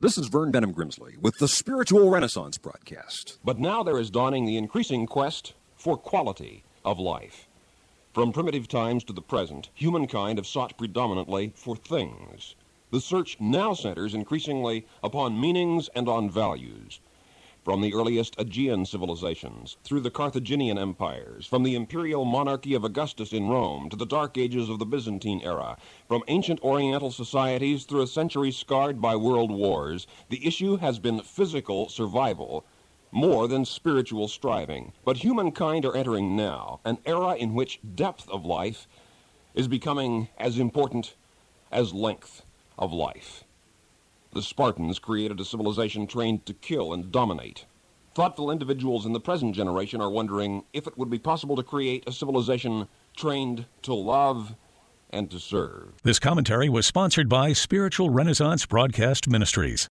This is Vern Benham Grimsley with the Spiritual Renaissance broadcast. But now there is dawning the increasing quest for quality of life. From primitive times to the present, humankind have sought predominantly for things. The search now centers increasingly upon meanings and on values. From the earliest Aegean civilizations, through the Carthaginian empires, from the imperial monarchy of Augustus in Rome to the dark ages of the Byzantine era, from ancient Oriental societies through a century scarred by world wars, the issue has been physical survival more than spiritual striving. But humankind are entering now an era in which depth of life is becoming as important as length of life. The Spartans created a civilization trained to kill and dominate. Thoughtful individuals in the present generation are wondering if it would be possible to create a civilization trained to love and to serve. This commentary was sponsored by Spiritual Renaissance Broadcast Ministries.